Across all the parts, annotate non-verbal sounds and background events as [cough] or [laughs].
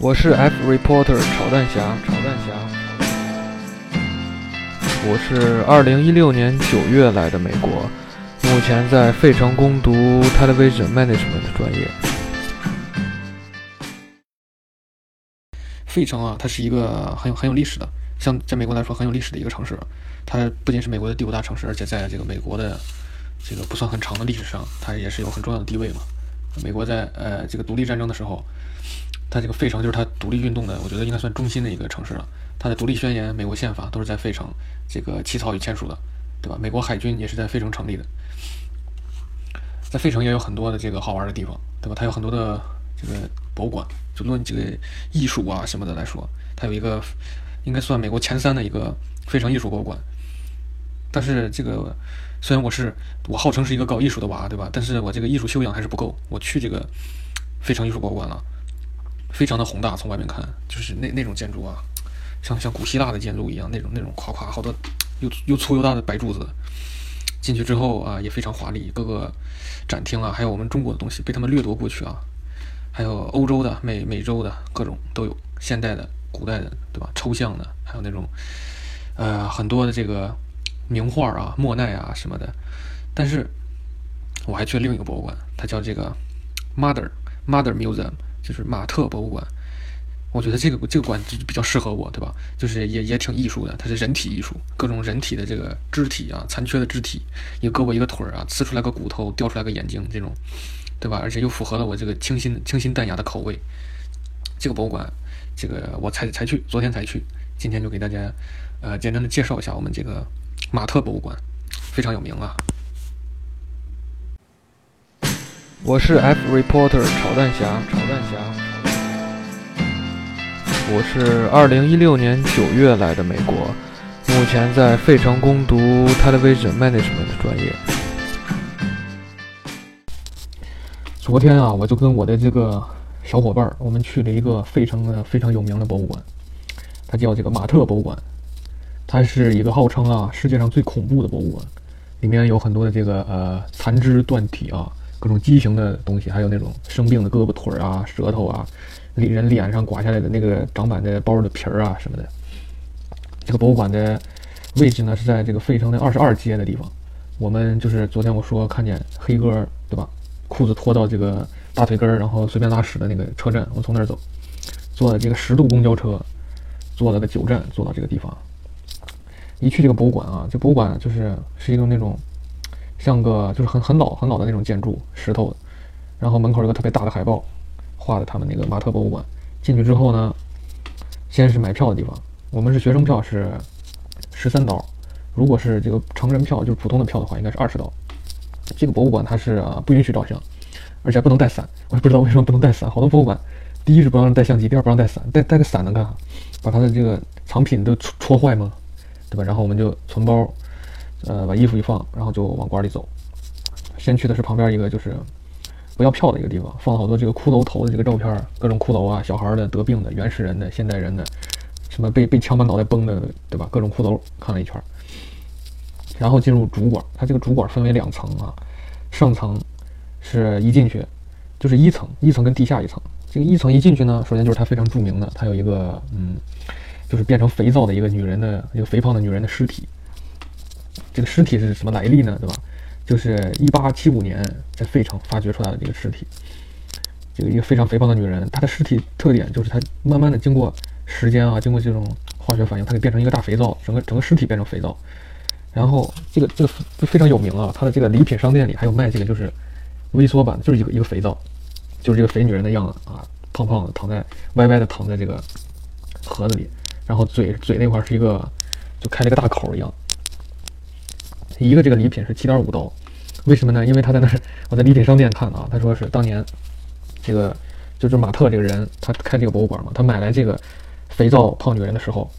我是 F reporter 炒蛋侠，炒蛋侠。我是二零一六年九月来的美国，目前在费城攻读 Television Management 专业。费城啊，它是一个很有很有历史的，像在美国来说很有历史的一个城市。它不仅是美国的第五大城市，而且在这个美国的这个不算很长的历史上，它也是有很重要的地位嘛。美国在呃这个独立战争的时候，它这个费城就是它独立运动的，我觉得应该算中心的一个城市了。它的独立宣言、美国宪法都是在费城这个起草与签署的，对吧？美国海军也是在费城成立的。在费城也有很多的这个好玩的地方，对吧？它有很多的这个博物馆，就论这个艺术啊什么的来说，它有一个应该算美国前三的一个费城艺术博物馆。但是这个虽然我是我号称是一个搞艺术的娃，对吧？但是我这个艺术修养还是不够。我去这个费城艺术博物馆了，非常的宏大，从外面看就是那那种建筑啊，像像古希腊的建筑一样，那种那种夸夸好多又又粗又大的白柱子。进去之后啊，也非常华丽，各个展厅啊，还有我们中国的东西被他们掠夺过去啊，还有欧洲的、美美洲的各种都有，现代的、古代的，对吧？抽象的，还有那种呃很多的这个。名画啊，莫奈啊什么的，但是我还去了另一个博物馆，它叫这个 Mother Mother Museum，就是马特博物馆。我觉得这个这个馆就比较适合我，对吧？就是也也挺艺术的，它是人体艺术，各种人体的这个肢体啊，残缺的肢体，一个胳膊一个腿儿啊，呲出来个骨头，掉出来个眼睛，这种，对吧？而且又符合了我这个清新清新淡雅的口味。这个博物馆，这个我才才去，昨天才去，今天就给大家呃简单的介绍一下我们这个。马特博物馆非常有名啊！我是 F reporter 炒蛋侠，炒蛋侠。我是二零一六年九月来的美国，目前在费城攻读 Television Management 的专业。昨天啊，我就跟我的这个小伙伴儿，我们去了一个费城的非常有名的博物馆，它叫这个马特博物馆。它是一个号称啊世界上最恐怖的博物馆，里面有很多的这个呃残肢断体啊，各种畸形的东西，还有那种生病的胳膊腿儿啊、舌头啊，人脸上刮下来的那个长满的包的皮儿啊什么的。这个博物馆的位置呢是在这个费城的二十二街的地方。我们就是昨天我说看见黑哥对吧，裤子脱到这个大腿根儿，然后随便拉屎的那个车站，我从那儿走，坐的这个十度公交车，坐了个九站，坐到这个地方。一去这个博物馆啊，这博物馆就是是一个那种像个就是很很老很老的那种建筑，石头的。然后门口有个特别大的海报，画的他们那个马特博物馆。进去之后呢，先是买票的地方，我们是学生票是十三刀，如果是这个成人票就是普通的票的话，应该是二十刀。这个博物馆它是啊不允许照相，而且不能带伞。我也不知道为什么不能带伞。好多博物馆，第一是不让带相机，第二不让带伞。带带个伞能干啥？把他的这个藏品都戳戳坏吗？对吧？然后我们就存包，呃，把衣服一放，然后就往馆里走。先去的是旁边一个就是不要票的一个地方，放了好多这个骷髅头的这个照片，各种骷髅啊，小孩的、得病的、原始人的、现代人的，什么被被枪把脑袋崩的，对吧？各种骷髅看了一圈，然后进入主馆。它这个主馆分为两层啊，上层是一进去就是一层，一层跟地下一层。这个一层一进去呢，首先就是它非常著名的，它有一个嗯。就是变成肥皂的一个女人的一个肥胖的女人的尸体，这个尸体是什么来历呢？对吧？就是一八七五年在费城发掘出来的这个尸体，这个一个非常肥胖的女人，她的尸体特点就是她慢慢的经过时间啊，经过这种化学反应，它给变成一个大肥皂，整个整个尸体变成肥皂。然后这个这个就非常有名啊，它的这个礼品商店里还有卖这个就是微缩版，就是一个一个肥皂，就是这个肥女人的样子啊，胖胖的躺在歪歪的躺在这个盒子里。然后嘴嘴那块是一个，就开了个大口一样。一个这个礼品是七点五刀，为什么呢？因为他在那儿，我在礼品商店看啊，他说是当年这个就是马特这个人，他开这个博物馆嘛，他买来这个肥皂胖女人的时候，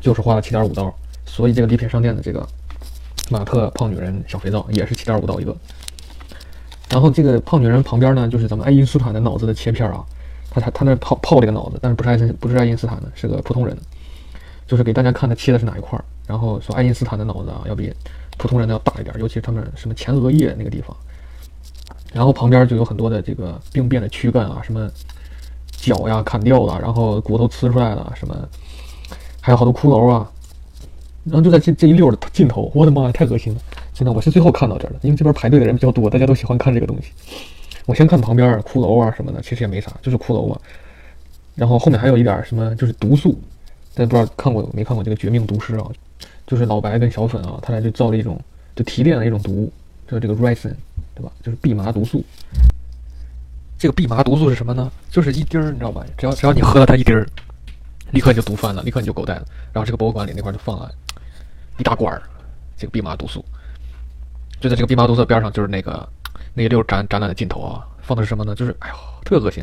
就是花了七点五刀，所以这个礼品商店的这个马特胖女人小肥皂也是七点五刀一个。然后这个胖女人旁边呢，就是咱们爱因斯坦的脑子的切片啊，他他他那泡泡这个脑子，但是不是爱因不是爱因斯坦的，是个普通人。就是给大家看他切的是哪一块儿，然后说爱因斯坦的脑子啊要比普通人的要大一点，尤其是他们什么前额叶那个地方。然后旁边就有很多的这个病变的躯干啊，什么脚呀砍掉了，然后骨头呲出来了，什么，还有好多骷髅啊。然后就在这这一溜的尽头，我的妈呀，太恶心了！真的，我是最后看到这儿的，因为这边排队的人比较多，大家都喜欢看这个东西。我先看旁边骷髅啊什么的，其实也没啥，就是骷髅嘛。然后后面还有一点什么，就是毒素，但不知道看过没看过这个《绝命毒师》啊？就是老白跟小粉啊，他俩就造了一种就提炼了一种毒，叫这个 ricin，对吧？就是蓖麻毒素。这个蓖麻毒素是什么呢？就是一滴儿，你知道吧？只要只要你喝了它一滴儿，立刻你就毒犯了，立刻你就狗带了。然后这个博物馆里那块就放了。一大罐儿，这个蓖麻毒素，就在这个蓖麻毒素边上，就是那个那一溜展展览的尽头啊，放的是什么呢？就是哎呦，特别恶心，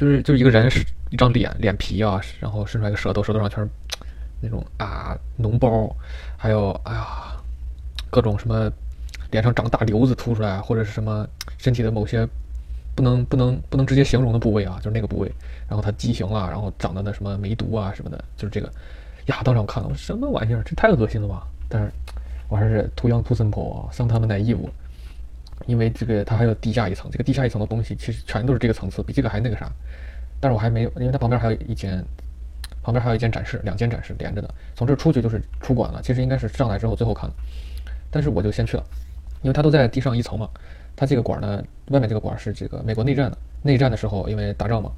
就是就是一个人是一张脸脸皮啊，然后伸出来一个舌头，舌头上全是那种啊脓包，还有哎呀各种什么脸上长大瘤子凸出来，或者是什么身体的某些不能不能不能直接形容的部位啊，就是那个部位，然后它畸形了，然后长的那什么梅毒啊什么的，就是这个。呀！当时我看了，我什么玩意儿？这太恶心了吧！但是，我还是 too young too simple 啊，像他们 naive，因为这个它还有地下一层，这个地下一层的东西其实全都是这个层次，比这个还那个啥。但是我还没有，因为它旁边还有一间，旁边还有一间展示，两间展示连着的。从这出去就是出馆了，其实应该是上来之后最后看的。但是我就先去了，因为它都在地上一层嘛。它这个馆呢，外面这个馆是这个美国内战的，内战的时候因为打仗嘛，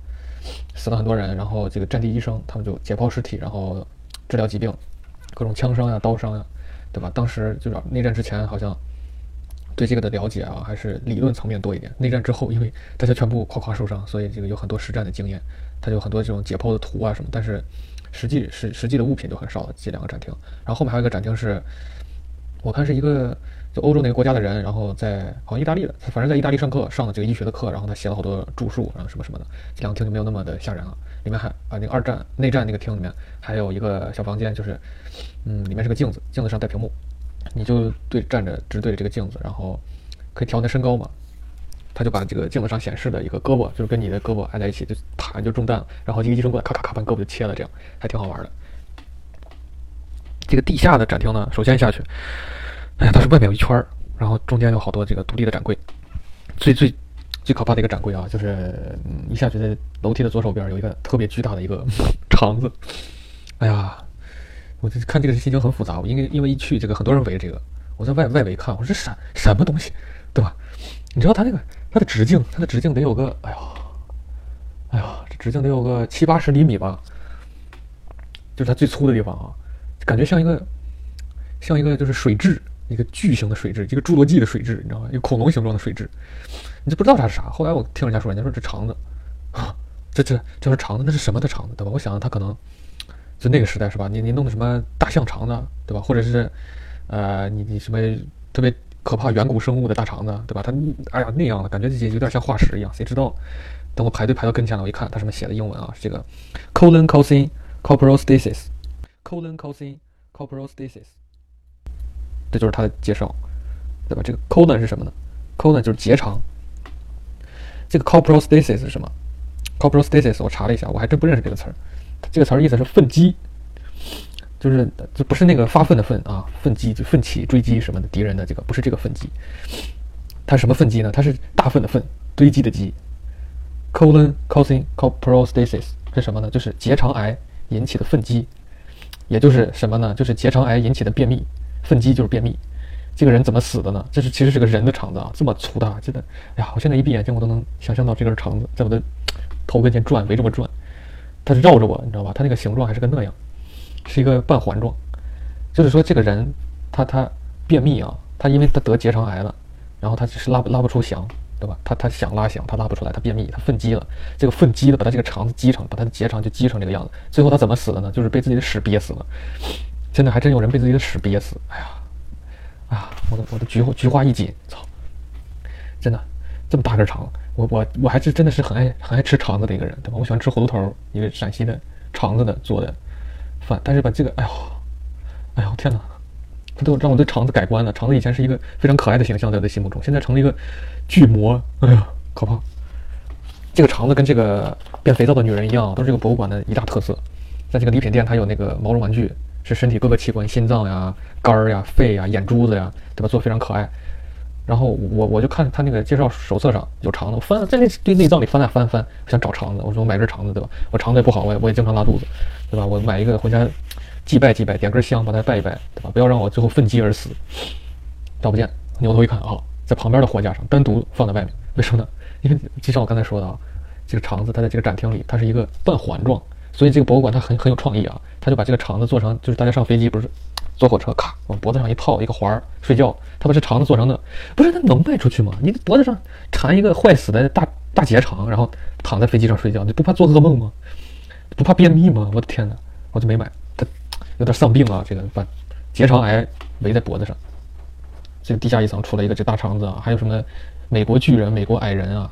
死了很多人，然后这个战地医生他们就解剖尸体，然后。治疗疾病，各种枪伤呀、刀伤呀，对吧？当时就是内战之前，好像对这个的了解啊，还是理论层面多一点。内战之后，因为大家全部夸夸受伤，所以这个有很多实战的经验，它有很多这种解剖的图啊什么。但是实际实实际的物品就很少了。这两个展厅，然后后面还有一个展厅是，我看是一个就欧洲哪个国家的人，然后在好像意大利的，反正在意大利上课，上了这个医学的课，然后他写了好多著述，然后什么什么的。这两个厅就没有那么的吓人了。里面还啊，那个二战内战那个厅里面还有一个小房间，就是，嗯，里面是个镜子，镜子上带屏幕，你就对站着直对着这个镜子，然后可以调那身高嘛，他就把这个镜子上显示的一个胳膊，就是跟你的胳膊挨在一起，就啪就中弹了，然后一个医生过来咔咔咔把胳膊就切了，这样还挺好玩的。这个地下的展厅呢，首先下去，哎呀，它是外面有一圈儿，然后中间有好多这个独立的展柜，最最。最可怕的一个展柜啊，就是一下去在楼梯的左手边有一个特别巨大的一个 [laughs] 肠子。哎呀，我这看这个心情很复杂。我因为因为一去这个很多人围着这个，我在外外围看，我说这什什么东西，对吧？你知道它那个它的直径，它的直径得有个，哎呀，哎呀，这直径得有个七八十厘米吧，就是它最粗的地方啊，感觉像一个像一个就是水蛭，一个巨型的水蛭，一个侏罗纪的水蛭，你知道吗？一个恐龙形状的水蛭。你就不知道它是啥。后来我听人家说，人家说这肠子，[laughs] 啊，这这这是肠子，那是什么的肠子，对吧？我想它可能就那个时代是吧？你你弄的什么大象肠子，对吧？或者是呃，你你什么特别可怕远古生物的大肠子，对吧？它哎呀那样的感觉，这有点像化石一样，谁知道？等我排队排到跟前了，我一看，它上面写的英文啊，是这个 colon causing coprostasis，colon causing coprostasis，这就是它的介绍，对吧？这个 colon 是什么呢？colon 就是结肠。这个 coprostasis 是什么？coprostasis 我查了一下，我还真不认识这个词儿。这个词儿意思是粪积，就是就不是那个发粪的粪啊，愤激就奋起追击什么的敌人的这个不是这个粪积。它什么粪积呢？它是大粪的粪，堆积的积。colon causing coprostasis 是什么呢？就是结肠癌引起的粪积，也就是什么呢？就是结肠癌引起的便秘，粪积就是便秘。这个人怎么死的呢？这是其实是个人的肠子啊，这么粗大，真的，哎呀，我现在一闭眼睛，我都能想象到这根肠子在我的头跟前转，围着我转，它是绕着我，你知道吧？它那个形状还是个那样，是一个半环状。就是说，这个人他他便秘啊，他因为他得结肠癌了，然后他是拉不拉不出翔，对吧？他他想拉翔，他拉不出来，他便秘，他粪积了，这个粪积了，把他这个肠子积成，把他的结肠就积成这个样子。最后他怎么死的呢？就是被自己的屎憋死了。现在还真有人被自己的屎憋死，哎呀！啊，我的我的菊花菊花一紧，操！真的这么大根肠子，我我我还是真的是很爱很爱吃肠子的一个人，对吧？我喜欢吃葫芦头，一个陕西的肠子的做的饭，但是把这个，哎呦，哎呦天哪，他都让我对肠子改观了。肠子以前是一个非常可爱的形象，在我的心目中，现在成了一个巨魔，哎呀，可怕！这个肠子跟这个变肥皂的女人一样，都是这个博物馆的一大特色。在这个礼品店，它有那个毛绒玩具。是身体各个器官，心脏呀、肝儿呀、肺呀、眼珠子呀，对吧？做非常可爱。然后我我就看他那个介绍手册上有肠子，我翻在那对内脏里翻啊翻翻，我想找肠子。我说我买根肠子对吧？我肠子也不好，我也我也经常拉肚子，对吧？我买一个回家祭拜祭拜，点根香把它拜一拜，对吧？不要让我最后愤激而死。找不见，扭头一看啊，在旁边的货架上单独放在外面。为什么呢？因为就像我刚才说的啊，这个肠子它在这个展厅里，它是一个半环状，所以这个博物馆它很很有创意啊，它就把这个肠子做成，就是大家上飞机不是坐火车，咔往脖子上一套一个环儿睡觉，他把这肠子做成的，不是他能卖出去吗？你脖子上缠一个坏死的大大结肠，然后躺在飞机上睡觉，你不怕做噩梦吗？不怕便秘吗？我的天哪，我就没买，他有点丧病啊，这个把结肠癌围在脖子上。这个地下一层出了一个这大肠子啊，还有什么美国巨人、美国矮人啊，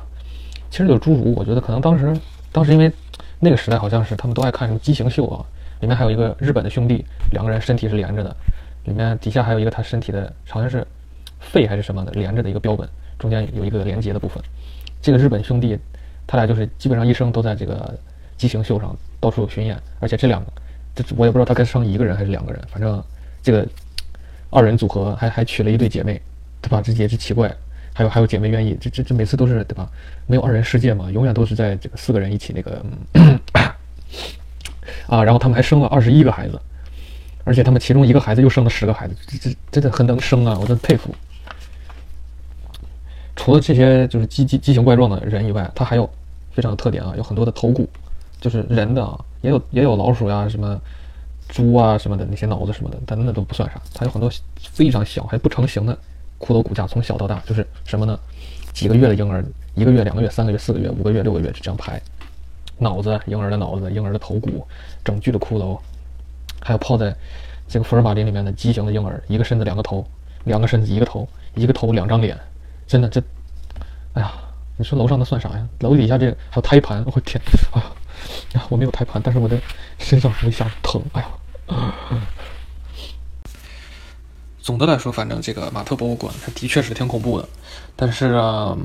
其实有侏儒。我觉得可能当时当时因为那个时代好像是他们都爱看什么畸形秀啊，里面还有一个日本的兄弟，两个人身体是连着的，里面底下还有一个他身体的好像是肺还是什么的连着的一个标本，中间有一个连接的部分。这个日本兄弟他俩就是基本上一生都在这个畸形秀上到处巡演，而且这两个这我也不知道他该生一个人还是两个人，反正这个。二人组合还还娶了一对姐妹，对吧？这也是奇怪。还有还有姐妹愿意，这这这每次都是对吧？没有二人世界嘛，永远都是在这个四个人一起那个啊。然后他们还生了二十一个孩子，而且他们其中一个孩子又生了十个孩子，这这真的很能生啊！我真佩服。除了这些就是畸畸畸形怪状的人以外，他还有非常有特点啊，有很多的头骨，就是人的啊，也有也有老鼠呀什么。猪啊什么的那些脑子什么的，但那都不算啥。它有很多非常小还不成形的骷髅骨架，从小到大就是什么呢？几个月的婴儿，一个月、两个月、三个月、四个月、五个月、六个月就这样排。脑子，婴儿的脑子，婴儿的头骨，整具的骷髅，还有泡在这个福尔马林里面的畸形的婴儿，一个身子两个头，两个身子一个头，一个头两张脸，真的这，哎呀，你说楼上的算啥呀？楼底下这还有胎盘，我天哎！呀，呀我没有胎盘，但是我的身上一下疼，哎呀。总的来说，反正这个马特博物馆，它的确是挺恐怖的，但是啊，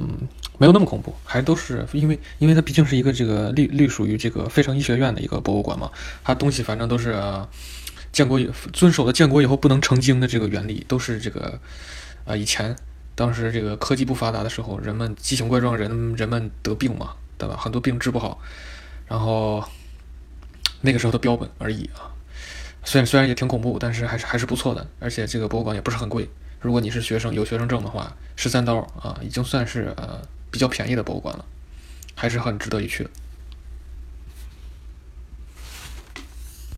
没有那么恐怖，还都是因为，因为它毕竟是一个这个隶隶属于这个费城医学院的一个博物馆嘛，它东西反正都是建国遵守的建国以后不能成精的这个原理，都是这个啊，以前当时这个科技不发达的时候，人们奇形怪状，人人们得病嘛，对吧？很多病治不好，然后那个时候的标本而已啊。虽然虽然也挺恐怖，但是还是还是不错的，而且这个博物馆也不是很贵。如果你是学生有学生证的话，十三刀啊，已经算是呃比较便宜的博物馆了，还是很值得一去的。